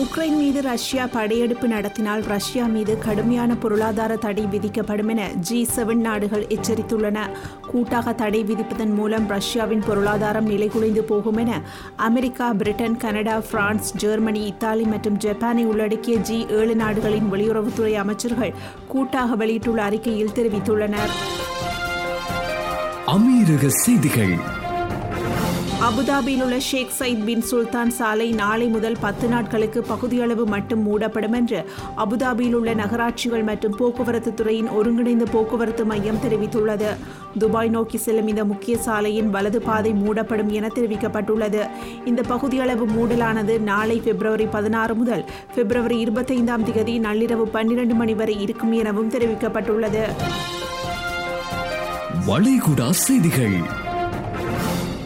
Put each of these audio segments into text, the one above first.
Ukraine மீது Russia படையெடுப்பு நடத்தினால் ரஷ்யா மீது கடுமையான பொருளாதார தடை விதிக்கப்படும் என ஜி செவன் நாடுகள் எச்சரித்துள்ளன. கூட்டாக தடை விதிப்பதன் மூலம் ரஷ்யாவின் பொருளாதாரம் நிலைகுலைந்து போகும் என America Britain Canada France Germany Italy மற்றும் ஜப்பானை உள்ளடக்கிய ஜி ஏழு நாடுகளின் வெளியுறவுத்துறை அமைச்சர்கள் கூட்டாக வெளியிட்டுள்ள அறிக்கையில் தெரிவித்துள்ளனர். அமீரக செய்திகள். அபுதாபியில் உள்ள ஷேக் சயித் பின் சுல்தான் சாலை நாளை முதல் பத்து நாட்களுக்கு பகுதியளவு மட்டும் மூடப்படும் என்று அபுதாபியில் உள்ள நகராட்சிகள் மற்றும் போக்குவரத்து துறையின் ஒருங்கிணைந்த போக்குவரத்து மையம் தெரிவித்துள்ளது. துபாய் நோக்கி செல்லும் இந்த முக்கிய சாலையின் வலது பாதை மூடப்படும் என தெரிவிக்கப்பட்டுள்ளது. இந்த பகுதியளவு மூடலானது நாளை பிப்ரவரி பதினாறு முதல் பிப்ரவரி இருபத்தைந்தாம் தேதி நள்ளிரவு பன்னிரண்டு மணி வரை இருக்கும் எனவும் தெரிவிக்கப்பட்டுள்ளது. வளைகுடா செய்திகள்.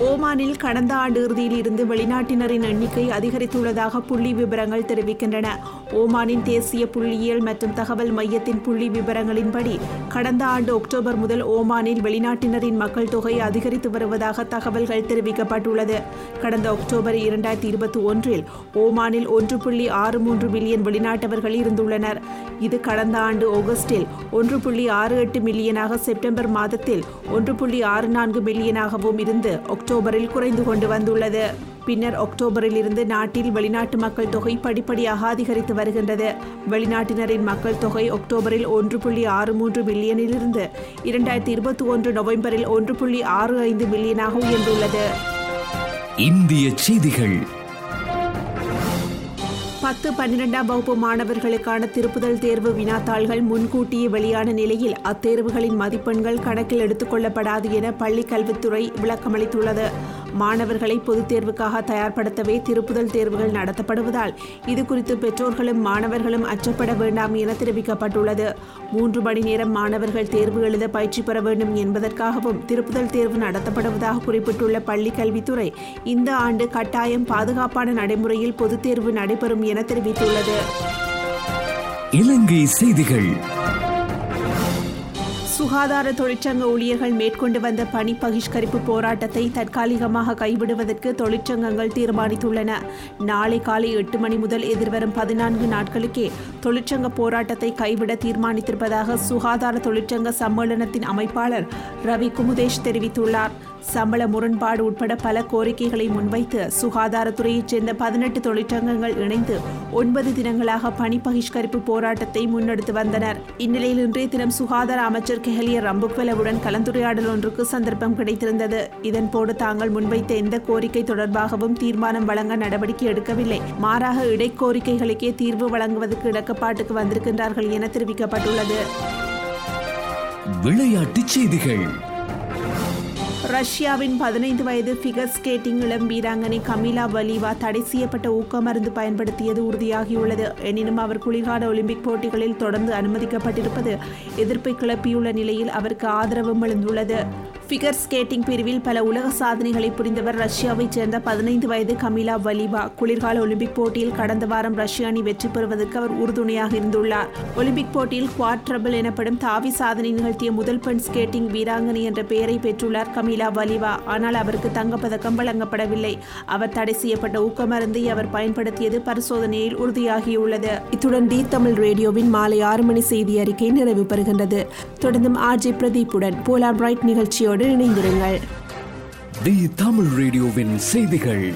ஓமானில் கடந்த ஆண்டு இறுதியில் இருந்து வெளிநாட்டினரின் எண்ணிக்கை அதிகரித்துள்ளதாக புள்ளி விவரங்கள் தெரிவிக்கின்றன. ஓமானின் தேசிய புள்ளியியல் மற்றும் தகவல் மையத்தின் புள்ளி விவரங்களின்படி கடந்த ஆண்டு அக்டோபர் முதல் ஓமானில் வெளிநாட்டினரின் மக்கள் தொகை அதிகரித்து வருவதாக தகவல்கள் தெரிவிக்கப்பட்டுள்ளது. கடந்த அக்டோபர் இரண்டாயிரத்தி இருபத்தி ஒன்றில் ஓமானில் ஒன்று புள்ளி ஆறு மூன்று மில்லியன் வெளிநாட்டவர்கள் இருந்துள்ளனர். இது கடந்த ஆண்டு ஆகஸ்டில் ஒன்று புள்ளி ஆறு எட்டு மில்லியனாக செப்டம்பர் மாதத்தில் ஒன்று புள்ளி ஆறு நான்கு மில்லியனாகவும் இருந்து அக்டோபரில் குறைந்து கொண்டு வந்துள்ளது. பின்னர் அக்டோபரில் இருந்து நாட்டில் வெளிநாட்டு மக்கள் தொகை படிப்படியாக அதிகரித்து வருகின்றது. வெளிநாட்டினரின் மக்கள் தொகை அக்டோபரில் ஒன்று புள்ளி ஆறு மூன்று மில்லியனிலிருந்து இரண்டாயிரத்தி இருபத்தி ஒன்று நவம்பரில் ஒன்று புள்ளி ஆறு ஐந்து மில்லியனாக உயர்ந்துள்ளது. இந்திய செய்திகள் பத்து பன்னிரெண்டாம் வகுப்பு மாணவர்களுக்கான திருப்புதல் தேர்வு வினாத்தாள்கள் முன்கூட்டியே வெளியான நிலையில் அத்தேர்வுகளின் மதிப்பெண்கள் கணக்கில் எடுத்துக் கொள்ளப்படாது என பள்ளிக் கல்வித்துறை விளக்கமளித்துள்ளது. மாணவர்களை பொதுத் தேர்வுக்காக தயார்படுத்தவே திருப்புதல் தேர்வுகள் நடத்தப்படுவதால் இதுகுறித்து பெற்றோர்களும் மாணவர்களும் அச்சப்பட வேண்டாம் என தெரிவிக்கப்பட்டுள்ளது. மூன்று மணி நேரம் மாணவர்கள் தேர்வு எழுத பயிற்சி பெற வேண்டும் என்பதற்காகவும் திருப்புதல் தேர்வு நடத்தப்படுவதாக குறிப்பிட்டுள்ள பள்ளிக் கல்வித்துறை இந்த ஆண்டு கட்டாயம் பாதுகாப்பான நடைமுறையில் பொதுத் தேர்வு நடைபெறும் என தெரிவித்துள்ளது. இலங்கை செய்திகள். சுகாதார தொழிற்சங்க ஊழியர்கள் மேற்கொண்டு வந்த பணி பகிஷ்கரிப்பு போராட்டத்தை தற்காலிகமாக கைவிடுவதற்கு தொழிற்சங்கங்கள் தீர்மானித்துள்ளன. நாளை காலை எட்டு மணி முதல் எதிர்வரும் பதினான்கு நாட்களுக்கே தொழிற்சங்க போராட்டத்தை கைவிட தீர்மானித்திருப்பதாக சுகாதார தொழிற்சங்க சம்மேளனத்தின் அமைப்பாளர் ரவி குமுதேஷ் தெரிவித்துள்ளார். சம்பள முரண்பாடு உட்பட பல கோரிக்கைகளை முன்வைத்து சுகாதாரத்துறையைச் சேர்ந்த பதினெட்டு தொழிற்சங்கங்கள் இணைந்து ஒன்பது தினங்களாக பணி பகிஷ்கரிப்பு போராட்டத்தை முன்னெடுத்து வந்தனர். இந்நிலையில் இன்றைய தினம் சுகாதார அமைச்சர் கெஹலிய ரம்புக்வெலவுடன் கலந்துரையாடல் ஒன்றுக்கு சந்தர்ப்பம் கிடைத்திருந்தது. இதன்போது தாங்கள் முன்வைத்த எந்த கோரிக்கை தொடர்பாகவும் தீர்மானம் வழங்க நடவடிக்கை எடுக்கவில்லை. மாறாக இடைக்கோரிக்கைகளுக்கே தீர்வு வழங்குவதற்கு இடக்கப்பாட்டுக்கு வந்திருக்கின்றார்கள் என தெரிவிக்கப்பட்டுள்ளது. விளையாட்டுச் செய்திகள். ரஷ்யாவின் பதினைந்து வயது ஃபிகர் ஸ்கேட்டிங் இளம் வீராங்கனை கமிலா வலிவா தடை செய்யப்பட்ட ஊக்க மருந்து பயன்படுத்தியது உறுதியாகியுள்ளது. எனினும் அவர் குளிர்கால ஒலிம்பிக் போட்டிகளில் தொடர்ந்து அனுமதிக்கப்பட்டிருப்பது எதிர்ப்பை கிளப்பியுள்ள நிலையில் அவருக்கு ஆதரவும் எழுந்துள்ளது. ஃபிகர் ஸ்கேட்டிங் பிரிவில் பல உலக சாதனைகளை புரிந்தவர் ரஷ்யாவைச் சேர்ந்த பதினைந்து வயது கமிலா வலிவா குளிர்கால ஒலிம்பிக் போட்டியில் கடந்த வாரம் ரஷ்ய அணி வெற்றி பெறுவதற்கு அவர் உறுதுணையாக இருந்துள்ளார். ஒலிம்பிக் போட்டியில் குவாட் ட்ரபிள் எனப்படும் தாவி சாதனை நிகழ்த்திய முதல் பெண் ஸ்கேட்டிங் வீராங்கனை என்ற பெயரை பெற்றுள்ளார் கமிலா வலிவா ஆனால் அவருக்கு தங்கப்பதக்கம் வழங்கப்படவில்லை. அவர் தடை செய்யப்பட்ட ஊக்க மருந்தை அவர் பயன்படுத்தியது பரிசோதனையில் உறுதியாகியுள்ளது. இத்துடன் டி தமிழ் ரேடியோவின் மாலை ஆறு மணி செய்தி அறிக்கை நிறைவு பெறுகின்றது. தொடர்ந்தும் ஆர்ஜி பிரதீப்புடன் போலார் பிரைட் நிகழ்ச்சியோடு இணைந்திருங்கள். தி தமிழ் ரேடியோவின் செய்திகள்.